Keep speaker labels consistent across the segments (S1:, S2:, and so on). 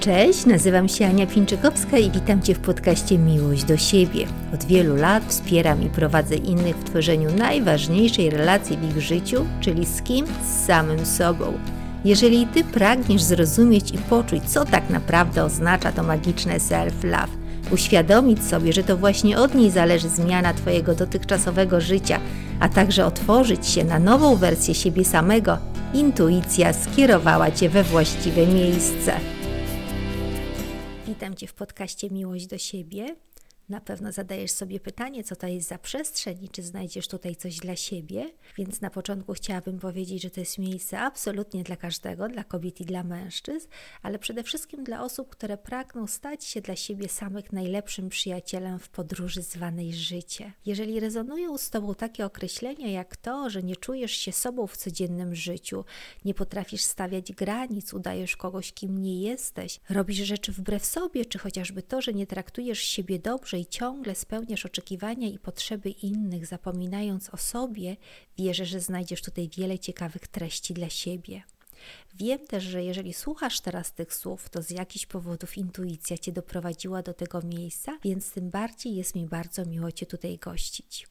S1: Cześć, nazywam się Ania Pińczykowska i witam Cię w podcaście Miłość do siebie. Od wielu lat wspieram i prowadzę innych w tworzeniu najważniejszej relacji w ich życiu, czyli z kim? Z samym sobą. Jeżeli Ty pragniesz zrozumieć i poczuć, co tak naprawdę oznacza to magiczne self-love, uświadomić sobie, że to właśnie od niej zależy zmiana Twojego dotychczasowego życia, a także otworzyć się na nową wersję siebie samego, intuicja skierowała Cię we właściwe miejsce. Witam Cię w podcaście Miłość do siebie. Na pewno zadajesz sobie pytanie, co to jest za przestrzeń i czy znajdziesz tutaj coś dla siebie. Więc na początku chciałabym powiedzieć, że to jest miejsce absolutnie dla każdego, dla kobiet i dla mężczyzn, ale przede wszystkim dla osób, które pragną stać się dla siebie samych najlepszym przyjacielem w podróży zwanej życie. Jeżeli rezonują z Tobą takie określenia jak to, że nie czujesz się sobą w codziennym życiu, nie potrafisz stawiać granic, udajesz kogoś, kim nie jesteś, robisz rzeczy wbrew sobie, czy chociażby to, że nie traktujesz siebie dobrze jeżeli ciągle spełniasz oczekiwania i potrzeby innych, zapominając o sobie, wierzę, że znajdziesz tutaj wiele ciekawych treści dla siebie. Wiem też, że jeżeli słuchasz teraz tych słów, to z jakichś powodów intuicja Cię doprowadziła do tego miejsca, więc tym bardziej jest mi bardzo miło Cię tutaj gościć.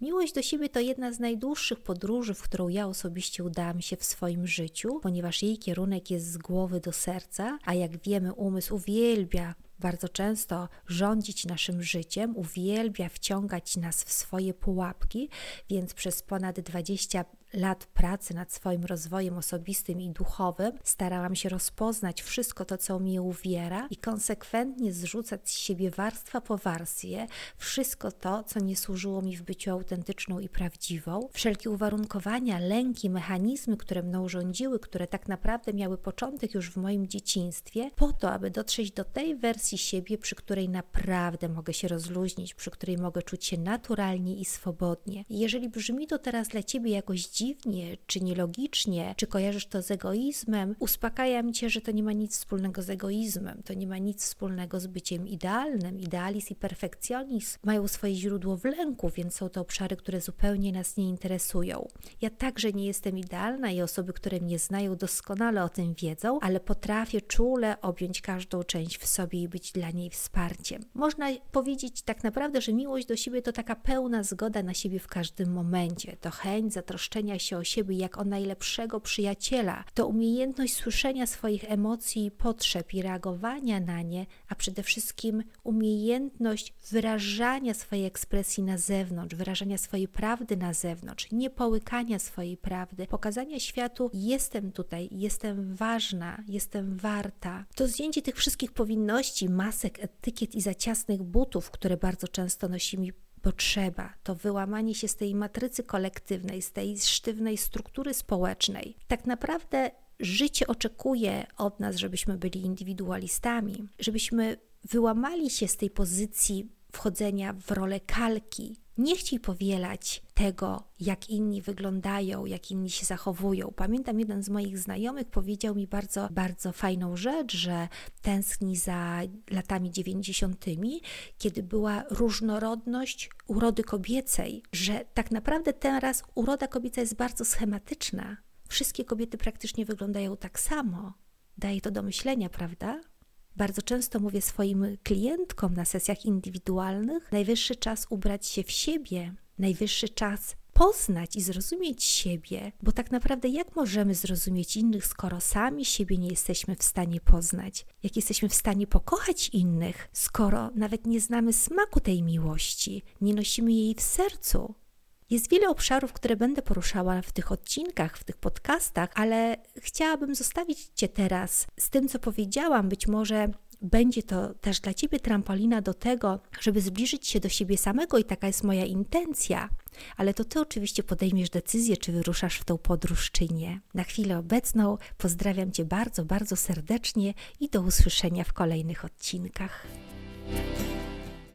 S1: Miłość do siebie to jedna z najdłuższych podróży, w którą ja osobiście udałam się w swoim życiu, ponieważ jej kierunek jest z głowy do serca, a jak wiemy, umysł uwielbia bardzo często rządzić naszym życiem, uwielbia wciągać nas w swoje pułapki, więc przez ponad 20 lat pracy nad swoim rozwojem osobistym i duchowym starałam się rozpoznać wszystko to, co mnie uwiera i konsekwentnie zrzucać z siebie warstwa po warstwie wszystko to, co nie służyło mi w byciu autentyczną i prawdziwą. Wszelkie uwarunkowania, lęki, mechanizmy, które mną rządziły, które tak naprawdę miały początek już w moim dzieciństwie, po to, aby dotrzeć do tej wersji siebie, przy której naprawdę mogę się rozluźnić, przy której mogę czuć się naturalnie i swobodnie. Jeżeli brzmi to teraz dla Ciebie jakoś dziwnie, czy nielogicznie, czy kojarzysz to z egoizmem, uspokajam cię, że to nie ma nic wspólnego z egoizmem, to nie ma nic wspólnego z byciem idealnym. Idealizm i perfekcjonizm mają swoje źródło w lęku, więc są to obszary, które zupełnie nas nie interesują. Ja także nie jestem idealna i osoby, które mnie znają, doskonale o tym wiedzą, ale potrafię czule objąć każdą część w sobie i być dla niej wsparciem. Można powiedzieć tak naprawdę, że miłość do siebie to taka pełna zgoda na siebie w każdym momencie, to chęć zatroszczenia się o siebie jak o najlepszego przyjaciela, to umiejętność słyszenia swoich emocji i potrzeb i reagowania na nie, a przede wszystkim umiejętność wyrażania swojej ekspresji na zewnątrz, wyrażania swojej prawdy na zewnątrz, nie połykania swojej prawdy, pokazania światu: jestem tutaj, jestem ważna, jestem warta. To zdjęcie tych wszystkich powinności, masek, etykiet i zaciasnych butów, które bardzo często nosimy potrzeba, to wyłamanie się z tej matrycy kolektywnej, z tej sztywnej struktury społecznej. Tak naprawdę życie oczekuje od nas, żebyśmy byli indywidualistami, żebyśmy wyłamali się z tej pozycji wchodzenia w rolę kalki, nie chciej powielać tego, jak inni wyglądają, jak inni się zachowują. Pamiętam, jeden z moich znajomych powiedział mi bardzo, bardzo fajną rzecz, że tęskni za latami dziewięćdziesiątymi, kiedy była różnorodność urody kobiecej, że tak naprawdę teraz uroda kobieca jest bardzo schematyczna. Wszystkie kobiety praktycznie wyglądają tak samo. Daje to do myślenia, prawda? Bardzo często mówię swoim klientkom na sesjach indywidualnych: najwyższy czas ubrać się w siebie, najwyższy czas poznać i zrozumieć siebie, bo tak naprawdę jak możemy zrozumieć innych, skoro sami siebie nie jesteśmy w stanie poznać? Jak jesteśmy w stanie pokochać innych, skoro nawet nie znamy smaku tej miłości, nie nosimy jej w sercu? Jest wiele obszarów, które będę poruszała w tych odcinkach, w tych podcastach, ale chciałabym zostawić Cię teraz z tym, co powiedziałam. Być może będzie to też dla Ciebie trampolina do tego, żeby zbliżyć się do siebie samego i taka jest moja intencja. Ale to Ty oczywiście podejmiesz decyzję, czy wyruszasz w tą podróż, czy nie. Na chwilę obecną pozdrawiam Cię bardzo, bardzo serdecznie i do usłyszenia w kolejnych odcinkach.